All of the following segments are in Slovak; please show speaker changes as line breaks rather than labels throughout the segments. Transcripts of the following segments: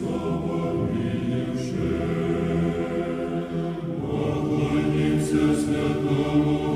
Слава Отклонимся святому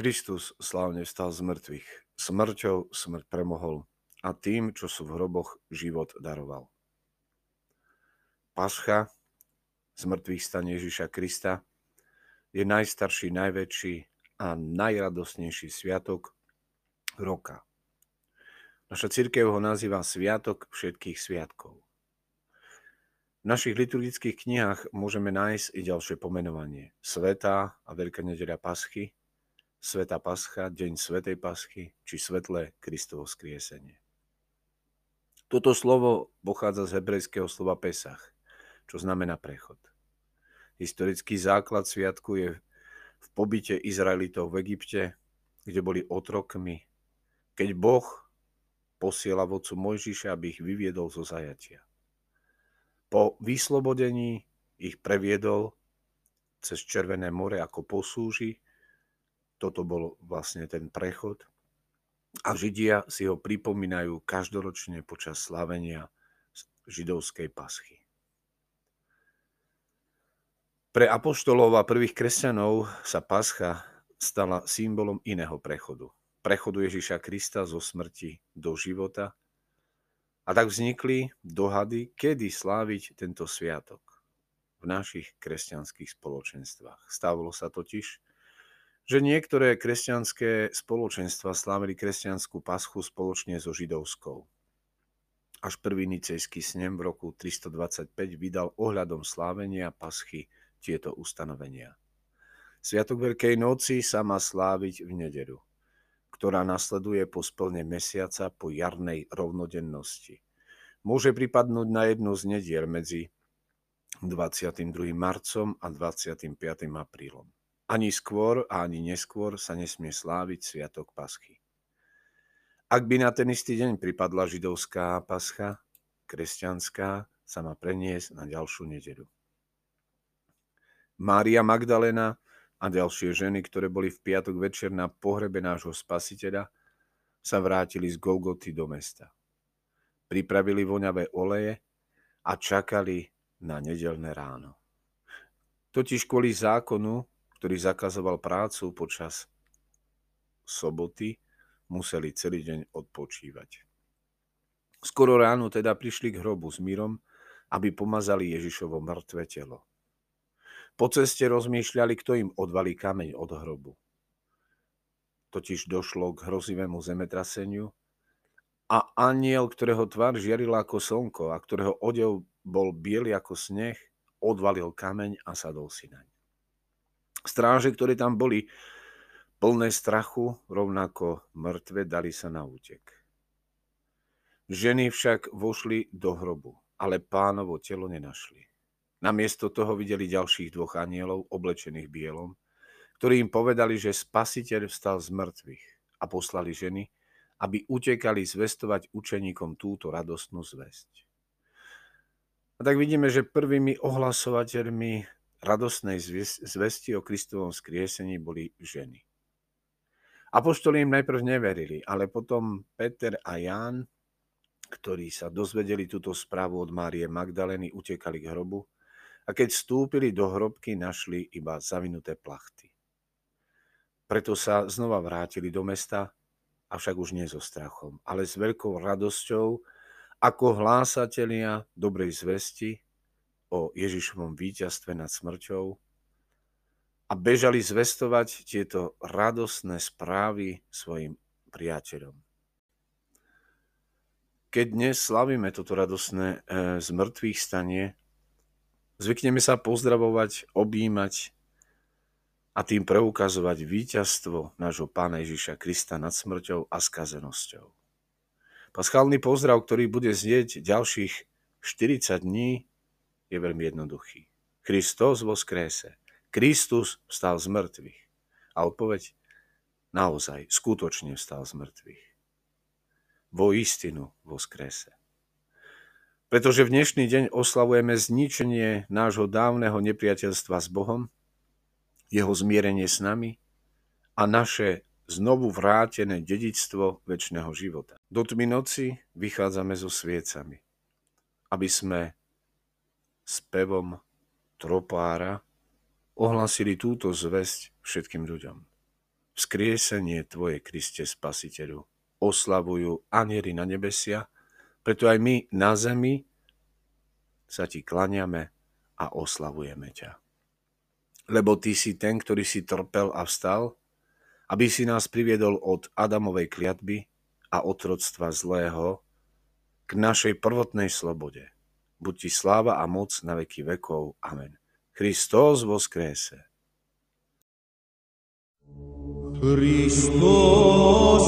Kristus slávne vstal z mŕtvych. Smrťou smrť premohol a tým, čo sú v hroboch, život daroval. Pascha, zmrtvých stane Ježiša Krista, je najstarší, najväčší a najradosnejší sviatok roka. Naša církev ho nazýva Sviatok všetkých sviatkov. V našich liturgických knihách môžeme nájsť i ďalšie pomenovanie. Sveta a Veľká nedeľa Paschy, Sveta Pascha, Deň Svetej Paschy či Svetlé Kristovo skriesenie. Toto slovo pochádza z hebrejského slova Pesach, čo znamená prechod. Historický základ sviatku je v pobyte Izraelitov v Egypte, kde boli otrokmi, keď Boh posiela vodcu Mojžiša, aby ich vyviedol zo zajatia. Po vyslobodení ich previedol cez Červené more ako posúži toto bol vlastne ten prechod. A Židia si ho pripomínajú každoročne počas slavenia židovskej paschy. Pre apoštolov a prvých kresťanov sa pascha stala symbolom iného prechodu. Prechodu Ježiša Krista zo smrti do života. A tak vznikli dohady, kedy sláviť tento sviatok v našich kresťanských spoločenstvách. Stávalo sa totiž, že niektoré kresťanské spoločenstva slávili kresťanskú paschu spoločne so židovskou. Až prvý nicejský snem v roku 325 vydal ohľadom slávenia paschy tieto ustanovenia. Sviatok Veľkej noci sa má sláviť v nederu. Ktorá nasleduje po splne mesiaca po jarnej rovnodennosti. Môže pripadnúť na jednu z nediel medzi 22. marcom a 25. aprílom. Ani skôr a ani neskôr sa nesmie sláviť Sviatok Paschy. Ak by na ten istý deň pripadla židovská pascha, kresťanská sa má preniesť na ďalšiu nedeľu. Mária Magdalena a ďalšie ženy, ktoré boli v piatok večer na pohrebe nášho spasiteľa, sa vrátili z Golgoty do mesta. Pripravili voňavé oleje a čakali na nedelné ráno. Totiž kvôli zákonu, ktorý zakazoval prácu počas soboty, museli celý deň odpočívať. Skoro ráno teda prišli k hrobu s mírom, aby pomazali Ježišovo mŕtve telo. Po ceste rozmýšľali, kto im odvalí kameň od hrobu. Totiž došlo k hrozivému zemetraseniu a aniel, ktorého tvár žiarila ako slnko a ktorého odev bol biely ako sneh, odvalil kameň a sadol si naň. Stráže, ktoré tam boli, plné strachu, rovnako mŕtve, dali sa na útek. Ženy však vošli do hrobu, ale pánovo telo nenašli. Namiesto toho videli ďalších dvoch anielov oblečených bielom, ktorí im povedali, že spasiteľ vstal z mŕtvych a poslali ženy, aby utekali zvestovať učeníkom túto radostnú zväzť. A tak vidíme, že prvými ohlasovateľmi radostnej zvesti o Kristovom skriesení boli ženy. Apoštoli im najprv neverili, ale potom Peter a Ján, ktorí sa dozvedeli túto správu od Márie Magdaleny, utekali k hrobu a keď vstúpili do hrobky, našli iba zavinuté plachty. Preto sa znova vrátili do mesta, avšak už nie so strachom, ale s veľkou radosťou, ako hlásatelia dobrej zvesti o Ježišovom víťazstve nad smrťou a bežali zvestovať tieto radosné správy svojim priateľom. Keď dnes slavíme toto radosné e, zmrtvých stanie, Zvykneme sa pozdravovať, objímať a tým preukazovať víťazstvo nášho Pána Ježiša Krista nad smrťou a skazenosťou. Paschálny pozdrav, ktorý bude znieť ďalších 40 dní, je veľmi jednoduchý. Kristus vo skrése. Kristus vstal z mŕtvych. A odpoveď? Naozaj, skutočne vstal z mŕtvych. Vo istinu vo skrése. Pretože v dnešný deň oslavujeme zničenie nášho dávneho nepriateľstva s Bohom, jeho zmierenie s nami a naše znovu vrátené dedičstvo väčšného života. Do tmy noci vychádzame so sviecami, aby sme spevom tropára ohlasili túto zväzť všetkým ľuďom. Vzkriesenie Tvoje, Kriste Spasiteľu, oslavujú anieli na nebesia, preto aj my na zemi sa ti klaniame a oslavujeme ťa. Lebo ty si ten, ktorý si trpel a vstal, aby si nás priviedol od Adamovej kliatby a otroctva zlého k našej prvotnej slobode. Buď ti sláva a moc na veky vekov. Amen. Kristus voskrése. Christos